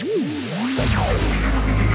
Woo!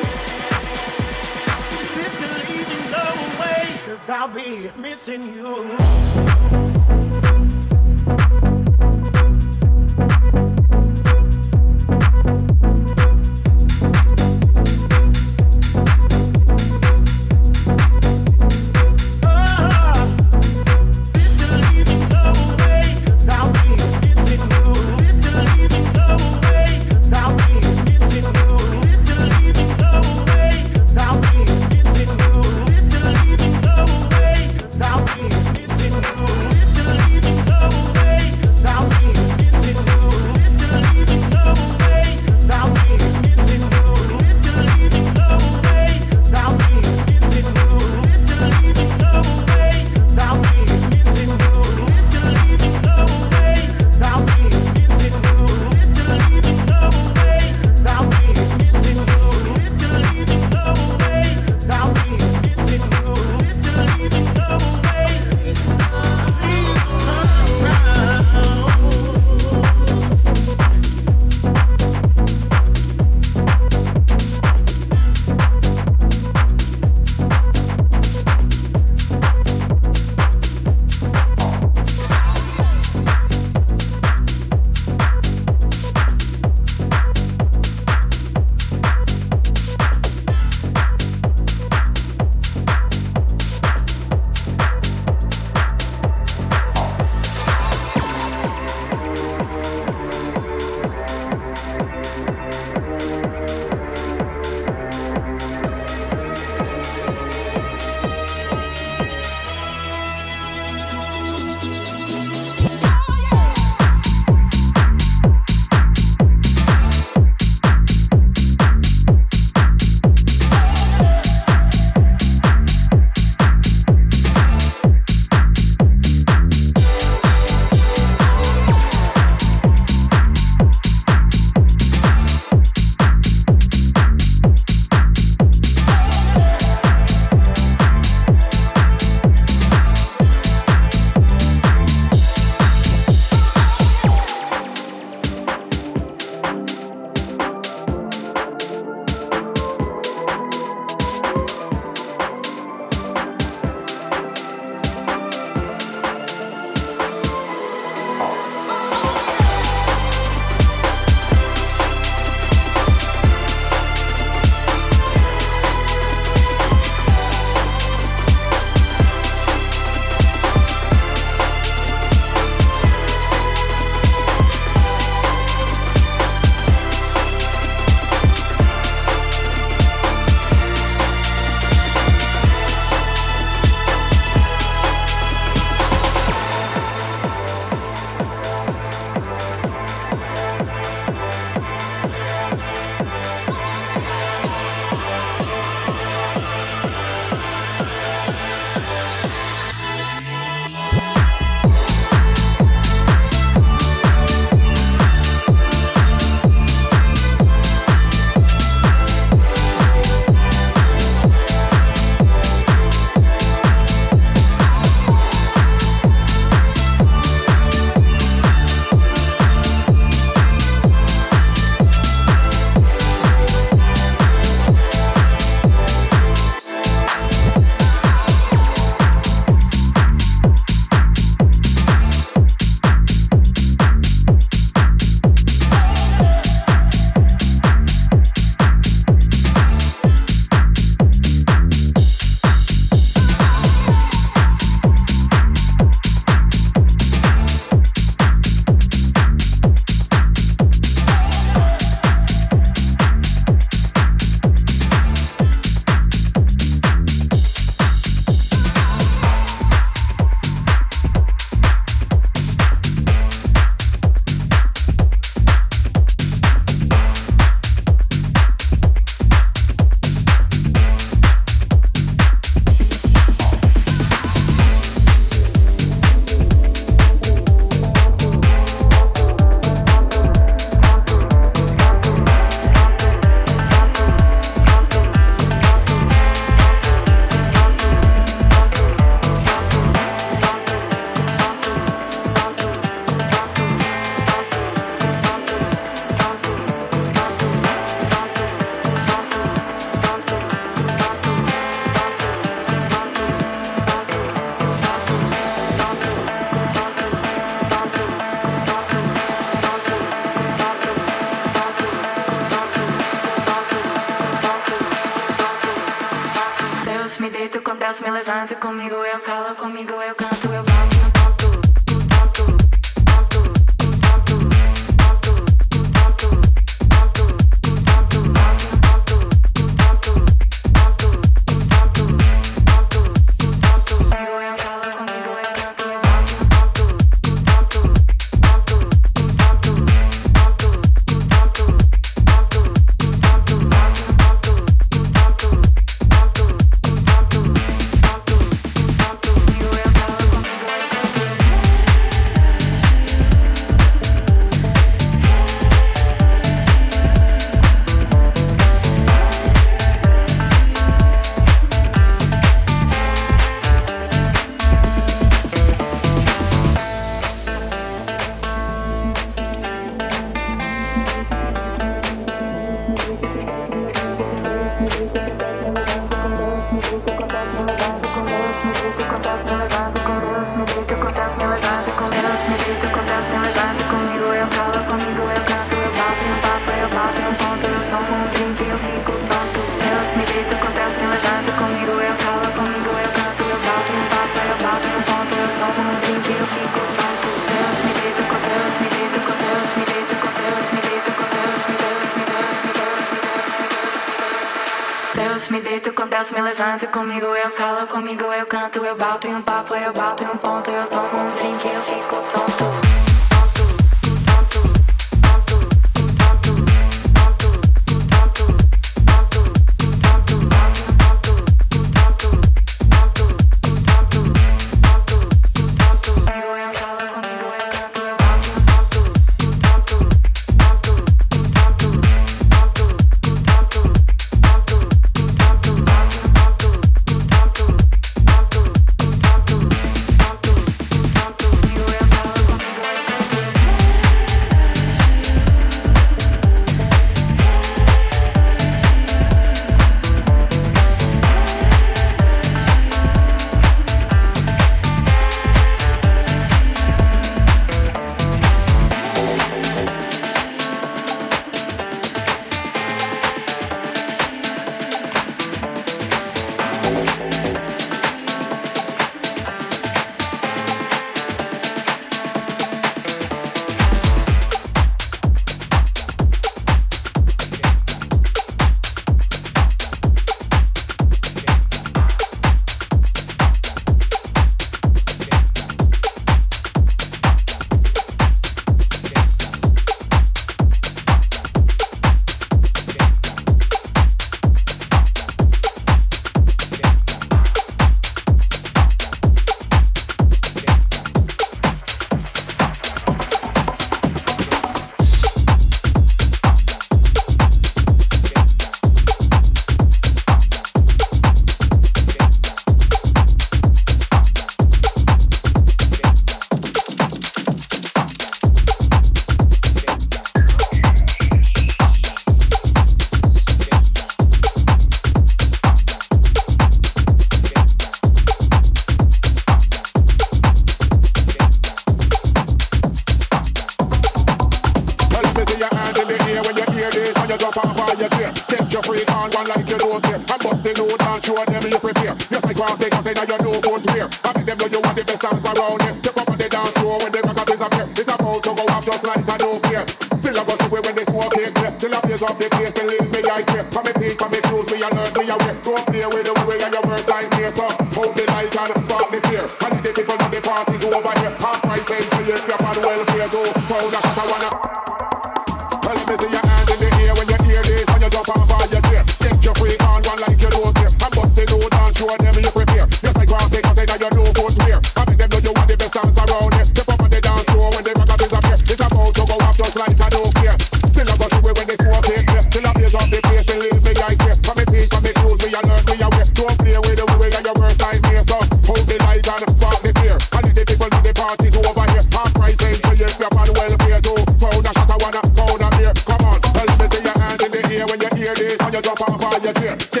We alert, we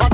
awake.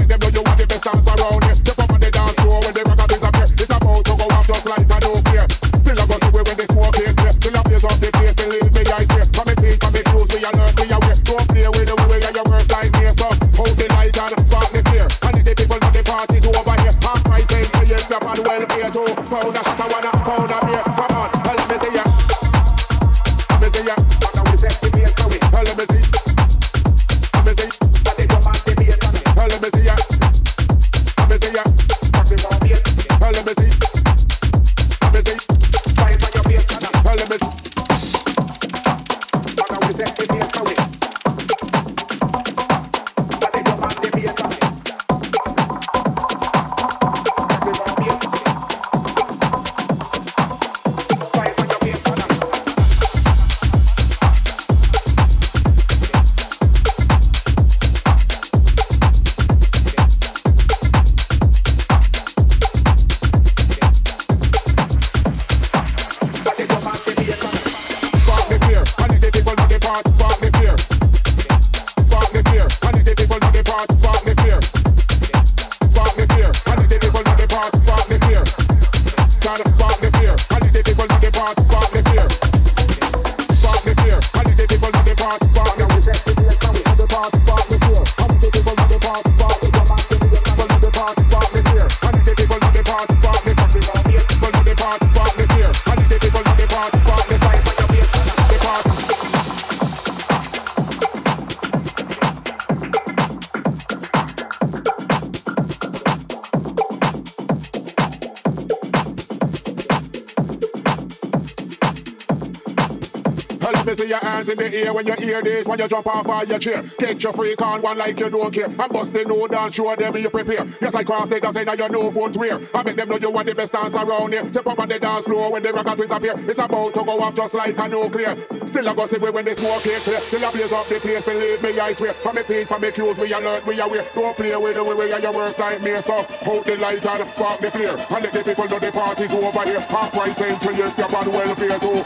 When you hear this. When you jump off of your chair. Get your freak on one like you don't care. I'm busting no dance, show them you prepare. Just like cross they say now you know vote where. I make them know you want the best dance around here. Step up on the dance floor when the rocket twins. It's about to go off just like a nuclear. Still I go see when the smoke clear clear. Till I blaze up the place, believe me, I swear. For me peace, for me cues, we alert, we aware. Don't play with the way we are your worst nightmare. So hold the light and spark the flare. And let the people know the party's over here. Half price entry if you're on welfare too.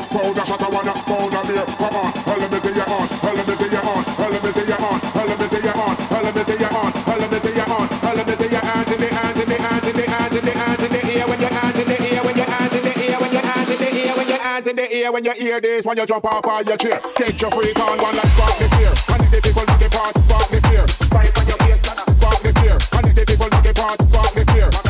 Shot, I wanna pound a beer. Come on, let me see you on, let me see you on, let me see you on, let me see you on, let me see you on, let me see you on, let me see your hands in the hands in the hands hands in the air when you hear this when you jump off of your chair. Get your freak on one like spark the fear. And the people know the part, spark the fear. Fight on your face, spark the fear. And the people know the part, spark the fear.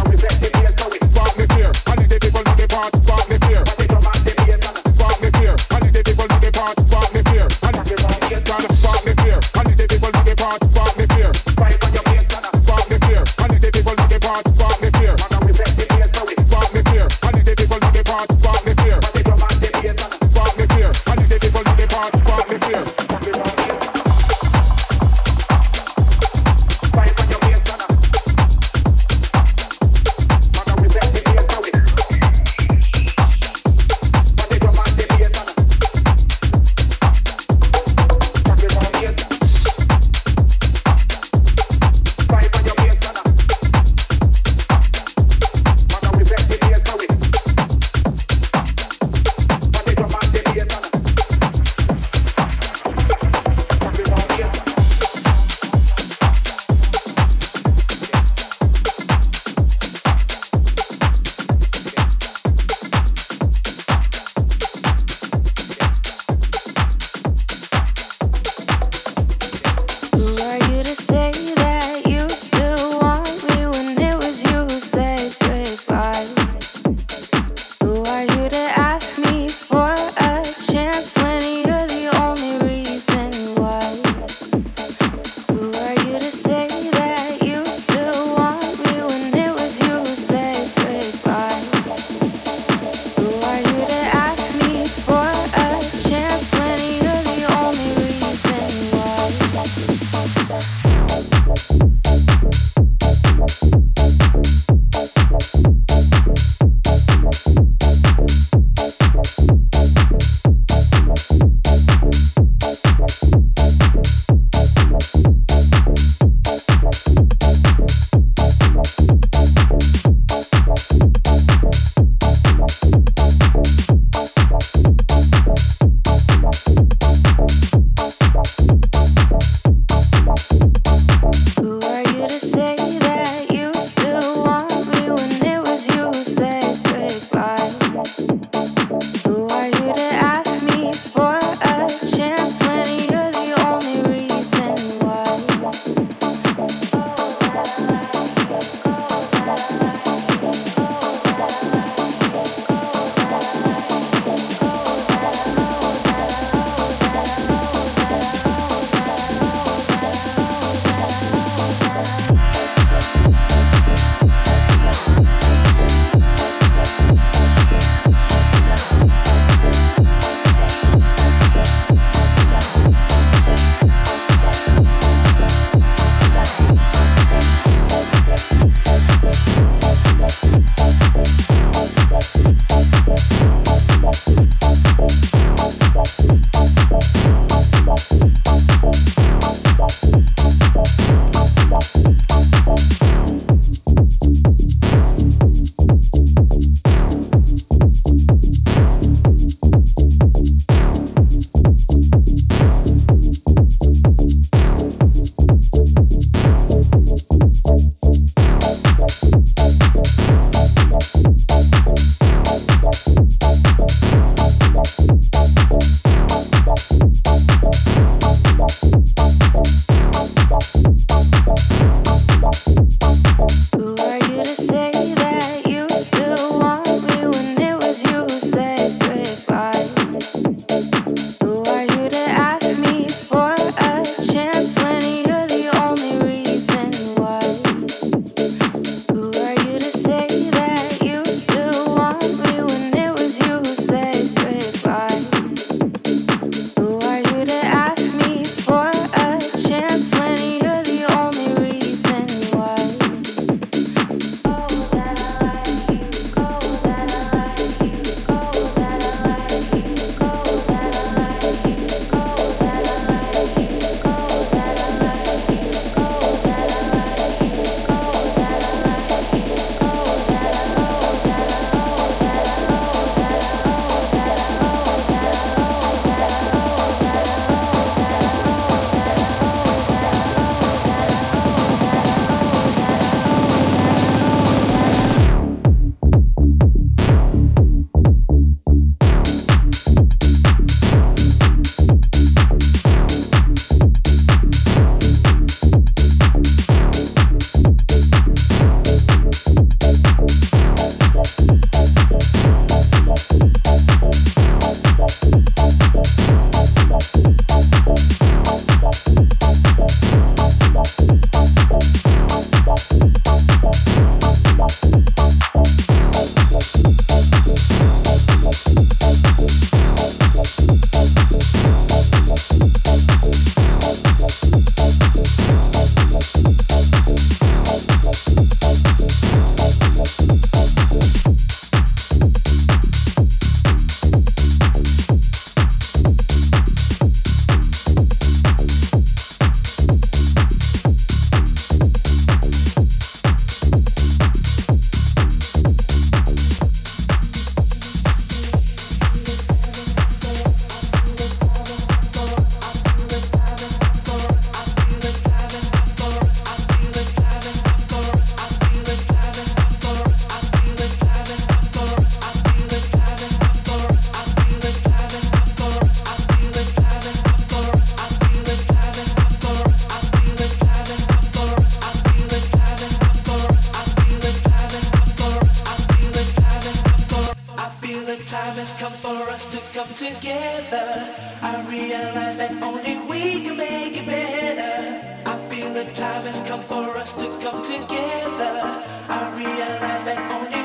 hearts come together. I realize that only we can make it better. I feel the time has come for us to come together. I realize that only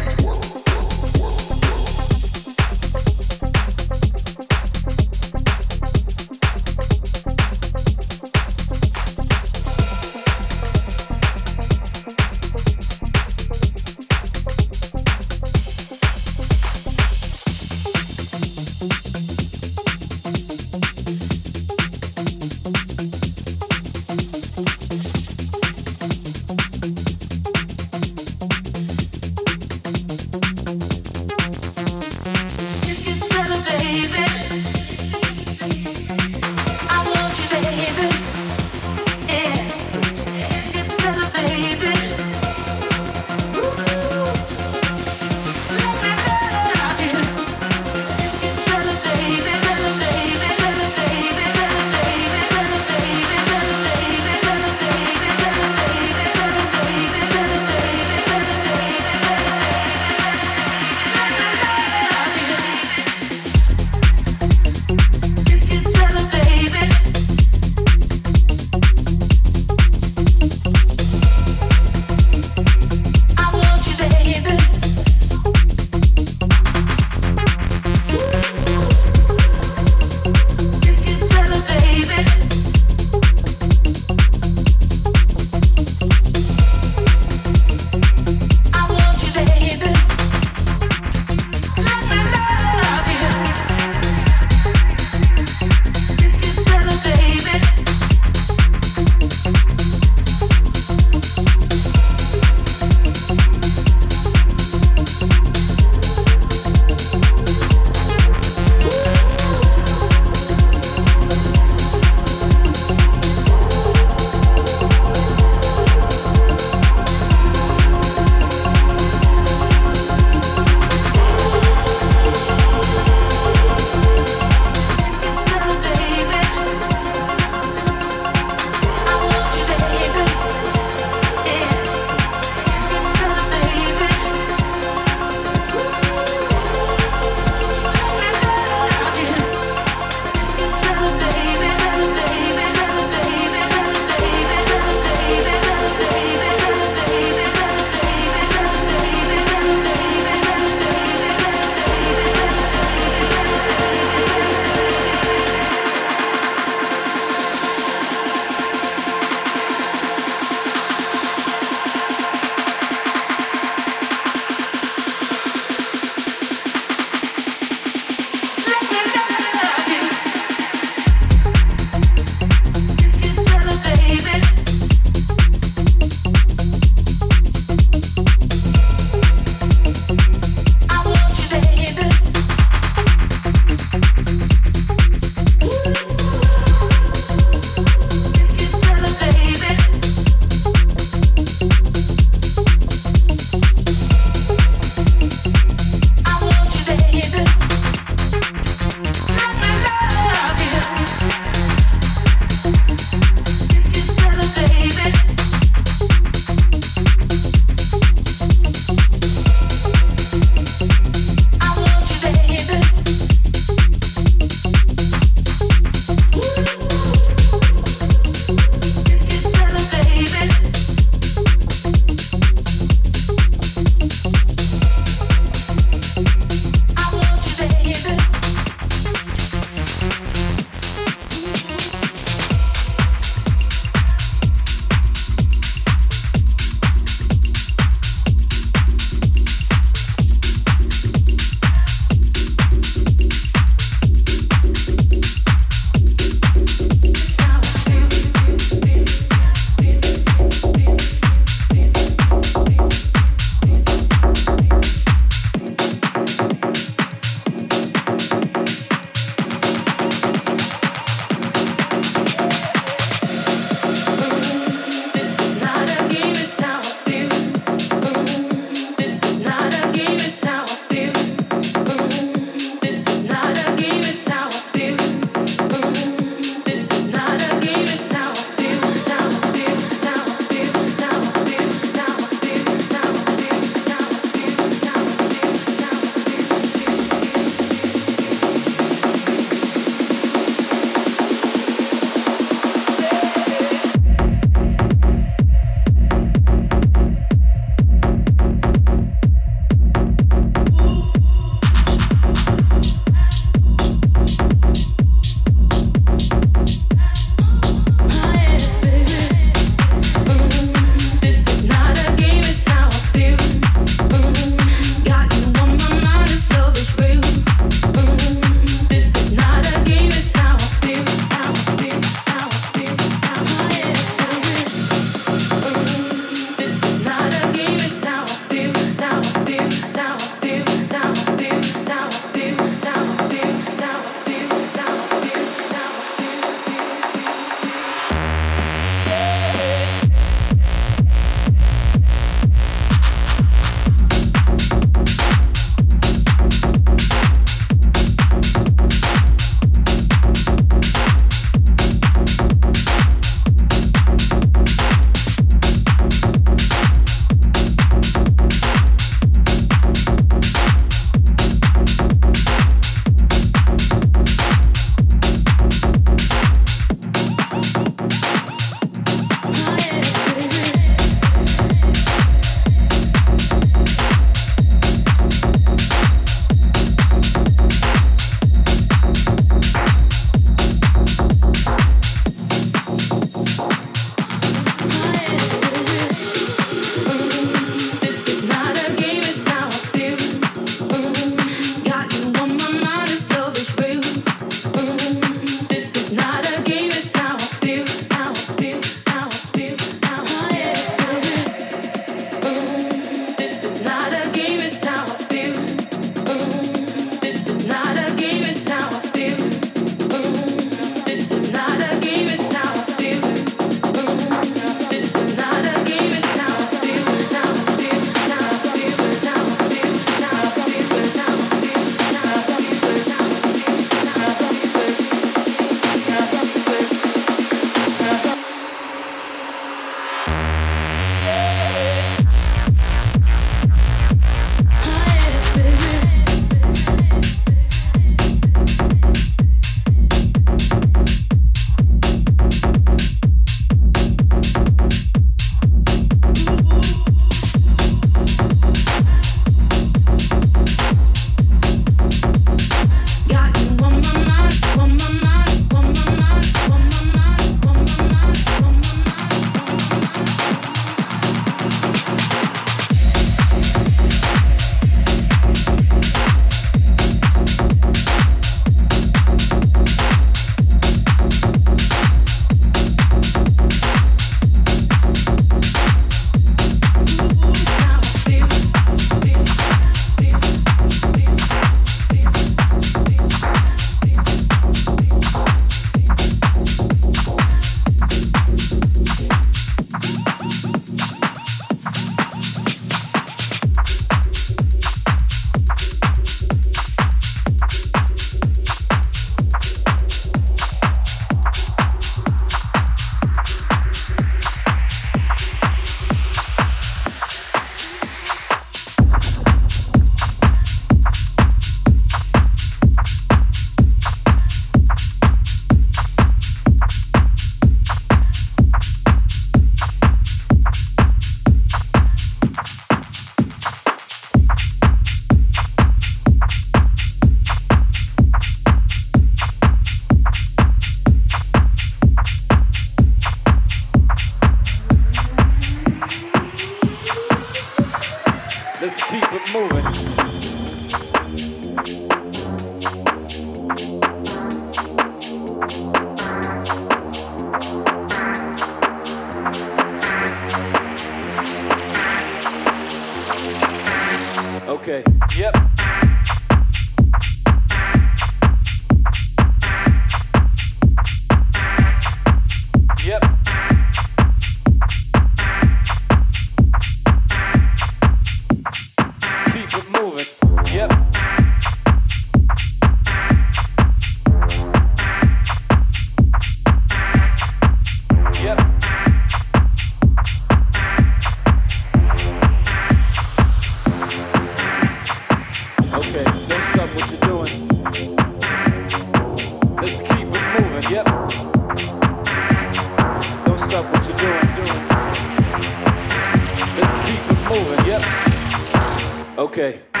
Don't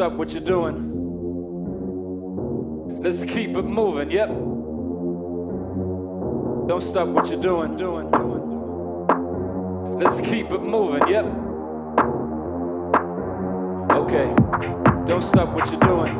stop what you're doing. Let's keep it moving. Yep. Don't stop what you're doing. Doing. Doing. Let's keep it moving. Yep. Okay. Don't stop what you're doing.